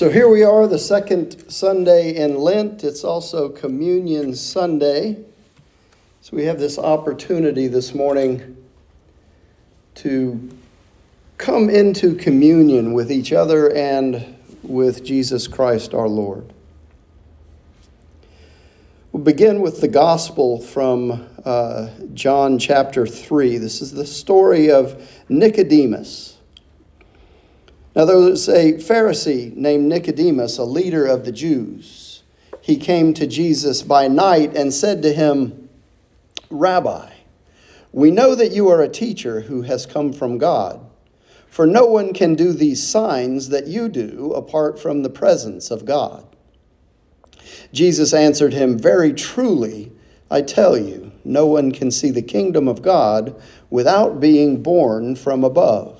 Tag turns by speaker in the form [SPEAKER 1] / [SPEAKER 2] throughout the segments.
[SPEAKER 1] So here we are, the second Sunday in Lent. It's also Communion Sunday. So we have this opportunity this morning to come into communion with each other and with Jesus Christ our Lord. We'll begin with the gospel from uh, John chapter 3. This is the story of Nicodemus. Now, there was a Pharisee named Nicodemus, a leader of the Jews. He came to Jesus by night and said to him, Rabbi, we know that you are a teacher who has come from God, for no one can do these signs that you do apart from the presence of God. Jesus answered him, Very truly, I tell you, no one can see the kingdom of God without being born from above.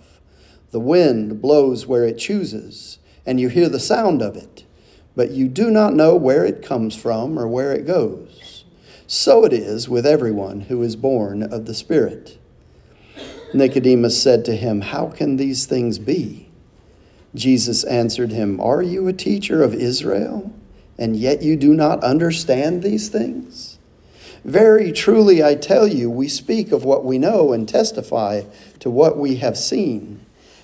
[SPEAKER 1] The wind blows where it chooses, and you hear the sound of it, but you do not know where it comes from or where it goes. So it is with everyone who is born of the Spirit. Nicodemus said to him, How can these things be? Jesus answered him, Are you a teacher of Israel, and yet you do not understand these things? Very truly, I tell you, we speak of what we know and testify to what we have seen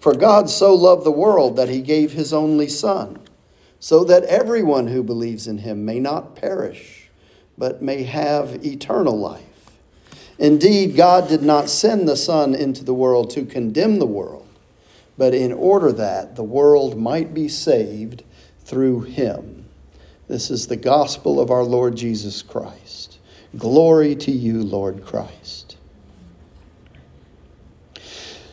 [SPEAKER 1] For God so loved the world that he gave his only Son, so that everyone who believes in him may not perish, but may have eternal life. Indeed, God did not send the Son into the world to condemn the world, but in order that the world might be saved through him. This is the gospel of our Lord Jesus Christ. Glory to you, Lord Christ.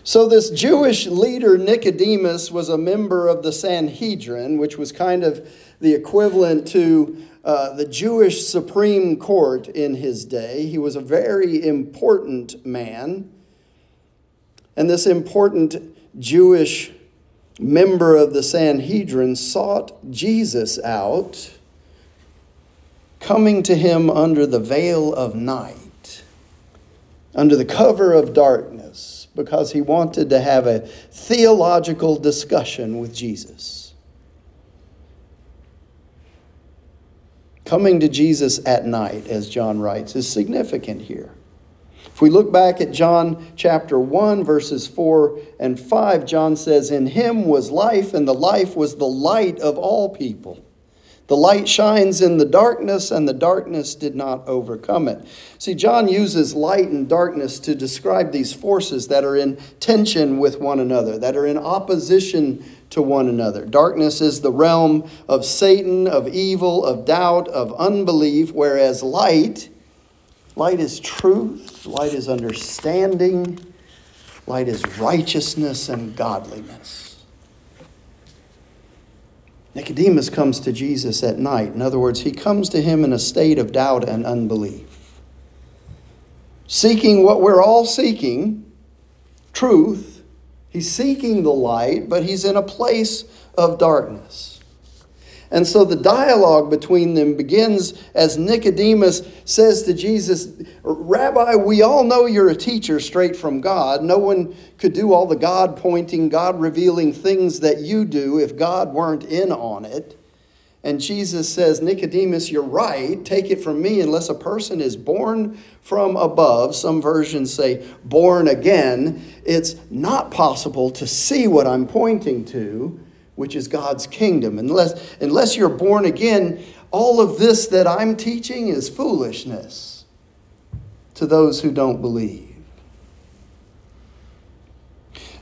[SPEAKER 1] So, this Jewish leader, Nicodemus, was a member of the Sanhedrin, which was kind of the equivalent to uh, the Jewish Supreme Court in his day. He was a very important man. And this important Jewish member of the Sanhedrin sought Jesus out, coming to him under the veil of night, under the cover of darkness because he wanted to have a theological discussion with Jesus. Coming to Jesus at night, as John writes, is significant here. If we look back at John chapter 1, verses 4 and 5, John says, In him was life, and the life was the light of all people. The light shines in the darkness, and the darkness did not overcome it. See, John uses light and darkness to describe these forces that are in tension with one another, that are in opposition to one another. Darkness is the realm of Satan, of evil, of doubt, of unbelief, whereas light, light is truth, light is understanding, light is righteousness and godliness. Nicodemus comes to Jesus at night. In other words, he comes to him in a state of doubt and unbelief. Seeking what we're all seeking truth. He's seeking the light, but he's in a place of darkness. And so the dialogue between them begins as Nicodemus says to Jesus, Rabbi, we all know you're a teacher straight from God. No one could do all the God pointing, God revealing things that you do if God weren't in on it. And Jesus says, Nicodemus, you're right. Take it from me, unless a person is born from above, some versions say born again, it's not possible to see what I'm pointing to which is God's kingdom. Unless, unless you're born again, all of this that I'm teaching is foolishness to those who don't believe.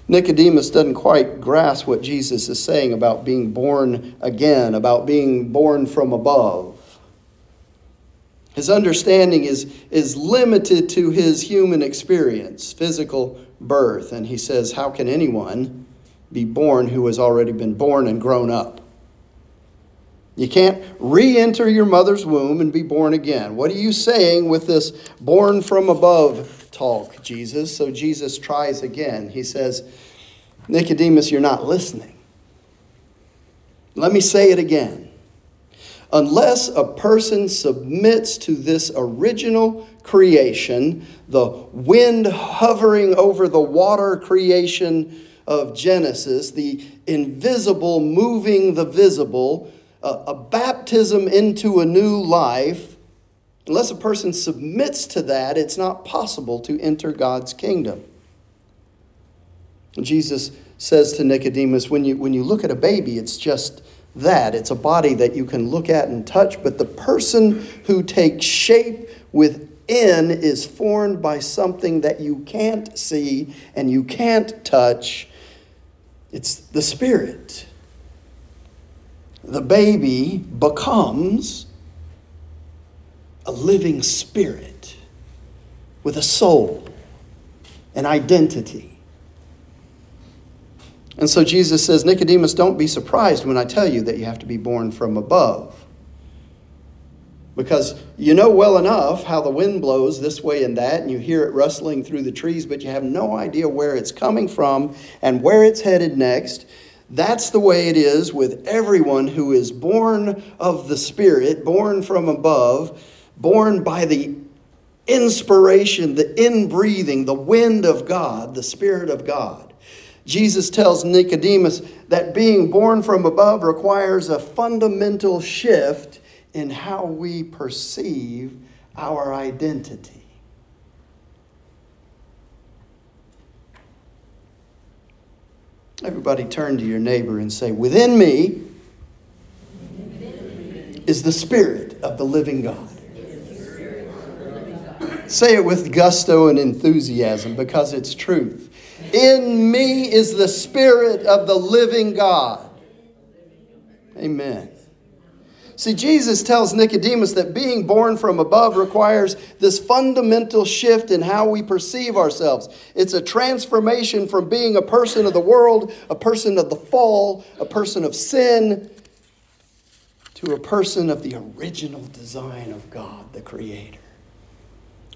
[SPEAKER 1] Nicodemus doesn't quite grasp what Jesus is saying about being born again, about being born from above. His understanding is, is limited to his human experience, physical birth. And he says, How can anyone be born who has already been born and grown up? You can't re enter your mother's womb and be born again. What are you saying with this born from above talk, Jesus. So Jesus tries again. He says, Nicodemus, you're not listening. Let me say it again. Unless a person submits to this original creation, the wind hovering over the water creation of Genesis, the invisible moving the visible, a, a baptism into a new life, Unless a person submits to that, it's not possible to enter God's kingdom. Jesus says to Nicodemus, when you, when you look at a baby, it's just that. It's a body that you can look at and touch, but the person who takes shape within is formed by something that you can't see and you can't touch. It's the Spirit. The baby becomes a living spirit with a soul, an identity. And so Jesus says, Nicodemus, don't be surprised when I tell you that you have to be born from above. Because you know well enough how the wind blows this way and that, and you hear it rustling through the trees, but you have no idea where it's coming from and where it's headed next. That's the way it is with everyone who is born of the Spirit, born from above born by the inspiration, the inbreathing, the wind of God, the Spirit of God. Jesus tells Nicodemus that being born from above requires a fundamental shift in how we perceive our identity. Everybody turn to your neighbor and say, Within me is the Spirit of the living God. Say it with gusto and enthusiasm because it's truth. In me is the Spirit of the living God. Amen. See, Jesus tells Nicodemus that being born from above requires this fundamental shift in how we perceive ourselves. It's a transformation from being a person of the world, a person of the fall, a person of sin, to a person of the original design of God, the Creator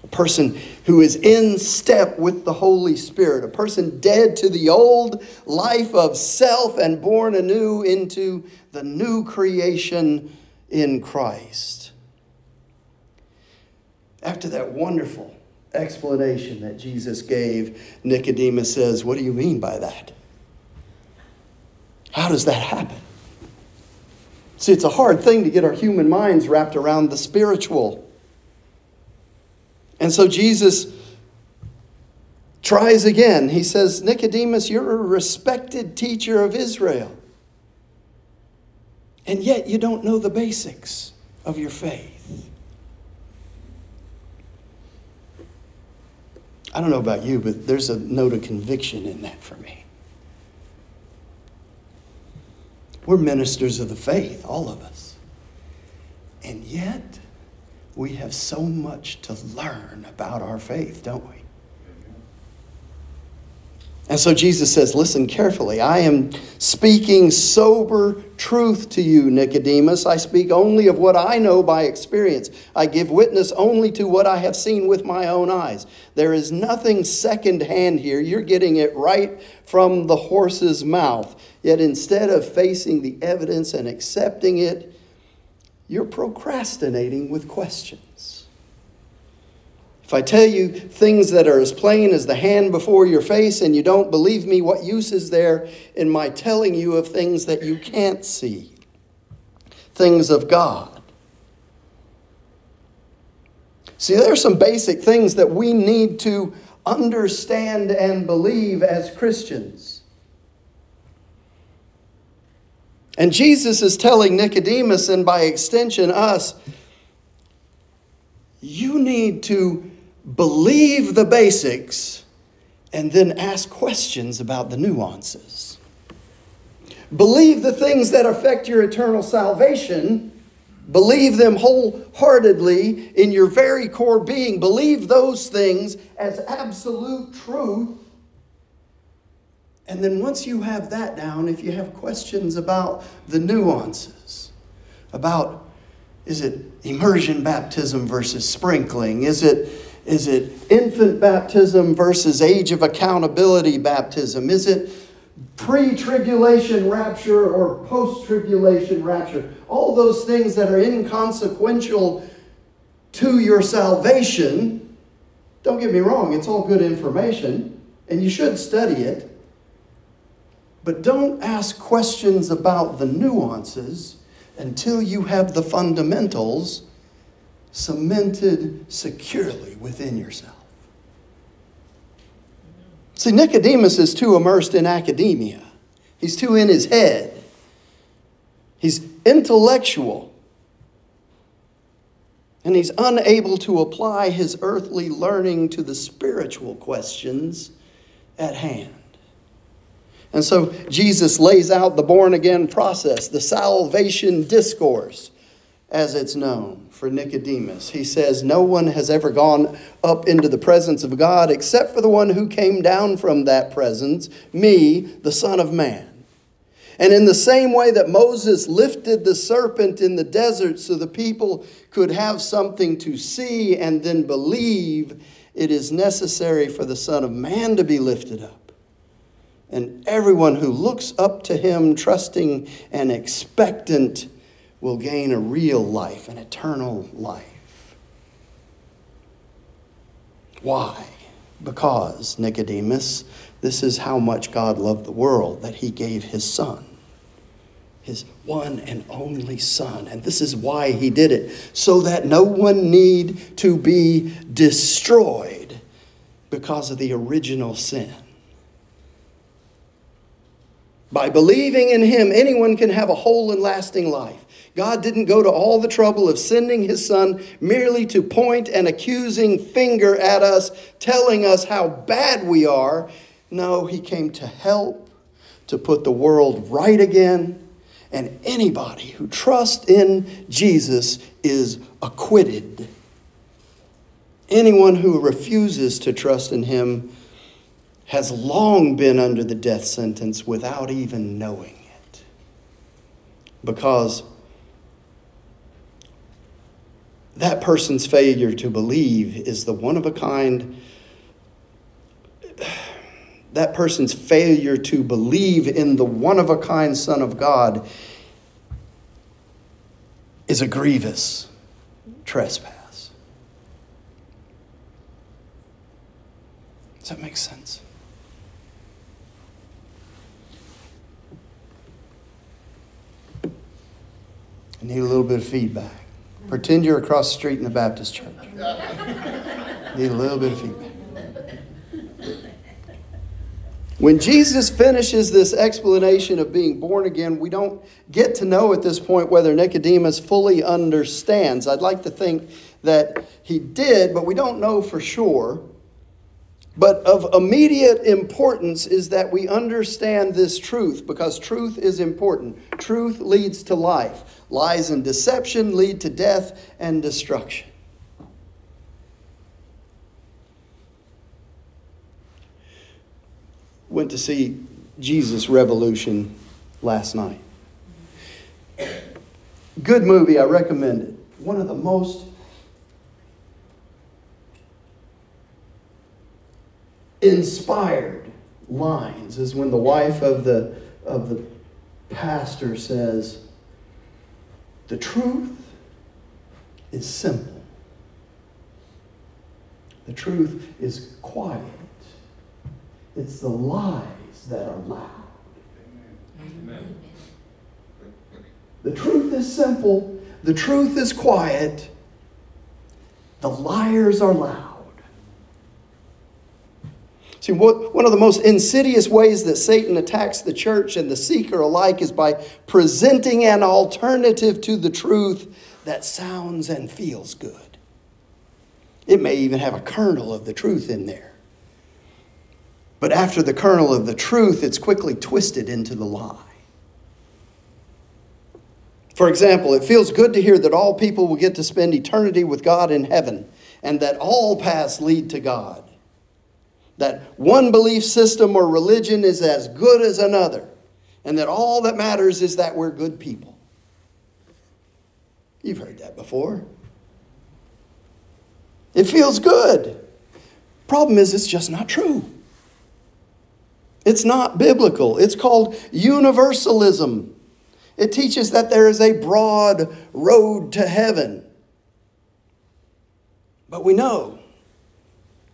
[SPEAKER 1] a person who is in step with the Holy Spirit, a person dead to the old life of self and born anew into the new creation in Christ. After that wonderful explanation that Jesus gave, Nicodemus says, What do you mean by that? How does that happen? See, it's a hard thing to get our human minds wrapped around the spiritual. And so Jesus tries again. He says, Nicodemus, you're a respected teacher of Israel. And yet you don't know the basics of your faith. I don't know about you, but there's a note of conviction in that for me. We're ministers of the faith, all of us. And yet, we have so much to learn about our faith, don't we? And so Jesus says, Listen carefully. I am speaking sober truth to you, Nicodemus. I speak only of what I know by experience. I give witness only to what I have seen with my own eyes. There is nothing secondhand here. You're getting it right from the horse's mouth. Yet instead of facing the evidence and accepting it, you're procrastinating with questions. If I tell you things that are as plain as the hand before your face and you don't believe me, what use is there in my telling you of things that you can't see? Things of God. See, there are some basic things that we need to understand and believe as Christians. And Jesus is telling Nicodemus, and by extension us, you need to believe the basics and then ask questions about the nuances. Believe the things that affect your eternal salvation. Believe them wholeheartedly in your very core being. Believe those things as absolute truth. And then once you have that down, if you have questions about the nuances, about is it immersion baptism versus sprinkling? Is it, is it infant baptism versus age of accountability baptism? Is it pre tribulation rapture or post tribulation rapture? All those things that are inconsequential to your salvation. Don't get me wrong, it's all good information, and you should study it. But don't ask questions about the nuances until you have the fundamentals cemented securely within yourself. See, Nicodemus is too immersed in academia, he's too in his head, he's intellectual. And he's unable to apply his earthly learning to the spiritual questions at hand. And so Jesus lays out the born again process, the salvation discourse, as it's known for Nicodemus. He says, No one has ever gone up into the presence of God except for the one who came down from that presence, me, the Son of Man. And in the same way that Moses lifted the serpent in the desert so the people could have something to see and then believe, it is necessary for the Son of Man to be lifted up and everyone who looks up to him, trusting and expectant, will gain a real life, an eternal life. Why? Because, Nicodemus, this is how much God loved the world that he gave his son, his one and only son. And this is why he did it, so that no one need to be destroyed because of the original sin. By believing in Him, anyone can have a whole and lasting life. God didn't go to all the trouble of sending His Son merely to point an accusing finger at us, telling us how bad we are. No, He came to help, to put the world right again. And anybody who trusts in Jesus is acquitted. Anyone who refuses to trust in Him has long been under the death sentence without even knowing it. Because that person's failure to believe is the one of a kind. That person's failure to believe in the one of a kind Son of God is a grievous trespass. Does that make sense? I need a little bit of feedback. Pretend you're across the street in the Baptist church. Need a little bit of feedback. When Jesus finishes this explanation of being born again, we don't get to know at this point whether Nicodemus fully understands. I'd like to think that he did, but we don't know for sure. But of immediate importance is that we understand this truth because truth is important. Truth leads to life. Lies and deception lead to death and destruction. Went to see Jesus Revolution last night. Good movie, I recommend it. One of the most inspired lines is when the wife of the, of the pastor says, The truth is simple. The truth is quiet. It's the lies that are loud. Amen. The truth is simple. The truth is quiet. The liars are loud. What, one of the most insidious ways that Satan attacks the church and the seeker alike is by presenting an alternative to the truth that sounds and feels good. It may even have a kernel of the truth in there. But after the kernel of the truth, it's quickly twisted into the lie. For example, it feels good to hear that all people will get to spend eternity with God in heaven and that all paths lead to God. That one belief system or religion is as good as another, and that all that matters is that we're good people. You've heard that before. It feels good. Problem is, it's just not true. It's not biblical. It's called universalism. It teaches that there is a broad road to heaven. But we know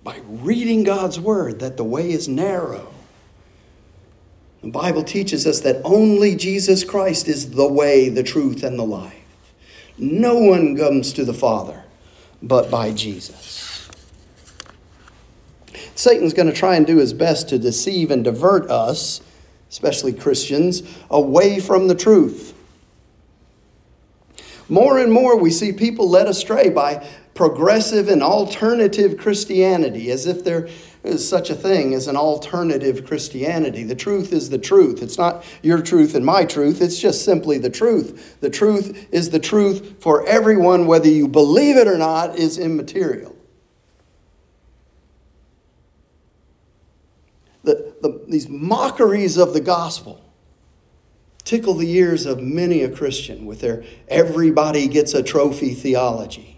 [SPEAKER 1] by reading God's word that the way is narrow. The Bible teaches us that only Jesus Christ is the way, the truth, and the life. No one comes to the Father but by Jesus. Satan's going to try and do his best to deceive and divert us, especially Christians, away from the truth. More and more, we see people led astray by progressive and alternative Christianity, as if there is such a thing as an alternative Christianity. The truth is the truth. It's not your truth and my truth, it's just simply the truth. The truth is the truth for everyone, whether you believe it or not, is immaterial. The, the, these mockeries of the gospel tickle the ears of many a Christian with their everybody gets a trophy theology.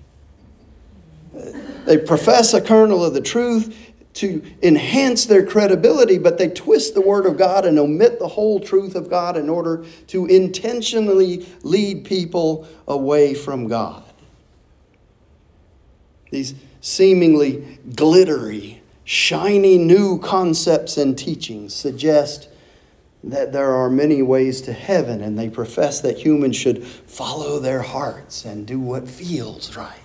[SPEAKER 1] They profess a kernel of the truth to enhance their credibility, but they twist the Word of God and omit the whole truth of God in order to intentionally lead people away from God. These seemingly glittery, shiny new concepts and teachings suggest that there are many ways to heaven, and they profess that humans should follow their hearts and do what feels right.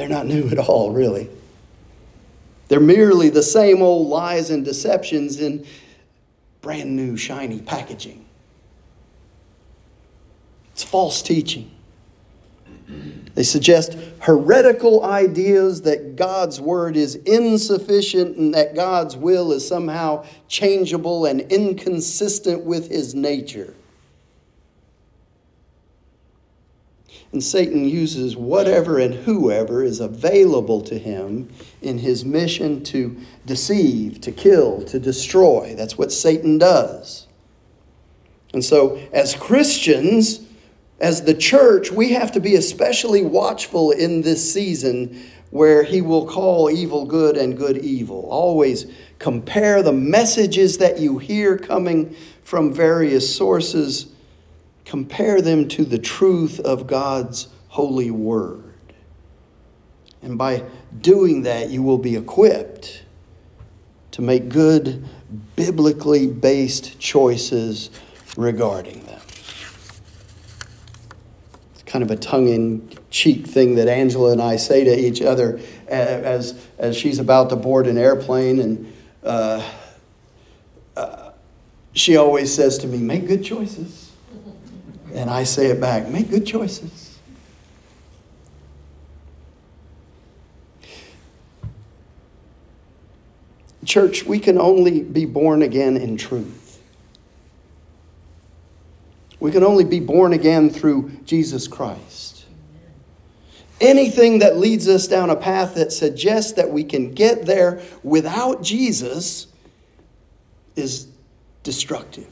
[SPEAKER 1] They're not new at all, really. They're merely the same old lies and deceptions in brand new, shiny packaging. It's false teaching. They suggest heretical ideas that God's word is insufficient and that God's will is somehow changeable and inconsistent with his nature. And Satan uses whatever and whoever is available to him in his mission to deceive, to kill, to destroy. That's what Satan does. And so, as Christians, as the church, we have to be especially watchful in this season where he will call evil good and good evil. Always compare the messages that you hear coming from various sources compare them to the truth of God's holy word. And by doing that, you will be equipped to make good, biblically based choices regarding them. It's kind of a tongue in cheek thing that Angela and I say to each other as, as she's about to board an airplane. And uh, uh, she always says to me, Make good choices. And I say it back make good choices. Church, we can only be born again in truth. We can only be born again through Jesus Christ. Anything that leads us down a path that suggests that we can get there without Jesus is destructive.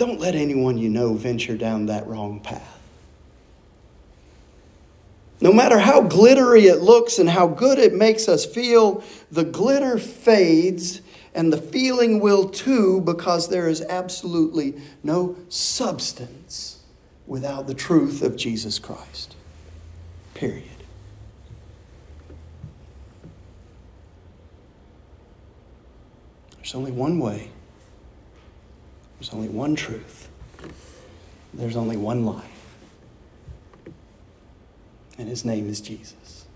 [SPEAKER 1] Don't let anyone you know venture down that wrong path. No matter how glittery it looks and how good it makes us feel, the glitter fades and the feeling will too because there is absolutely no substance without the truth of Jesus Christ. Period. There's only one way there's only one truth. There's only one life. And his name is Jesus.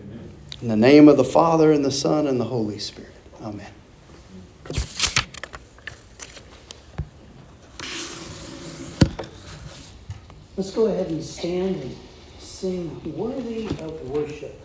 [SPEAKER 1] Amen. In the name of the Father, and the Son, and the Holy Spirit. Amen.
[SPEAKER 2] Let's go ahead and stand and sing Worthy of Worship.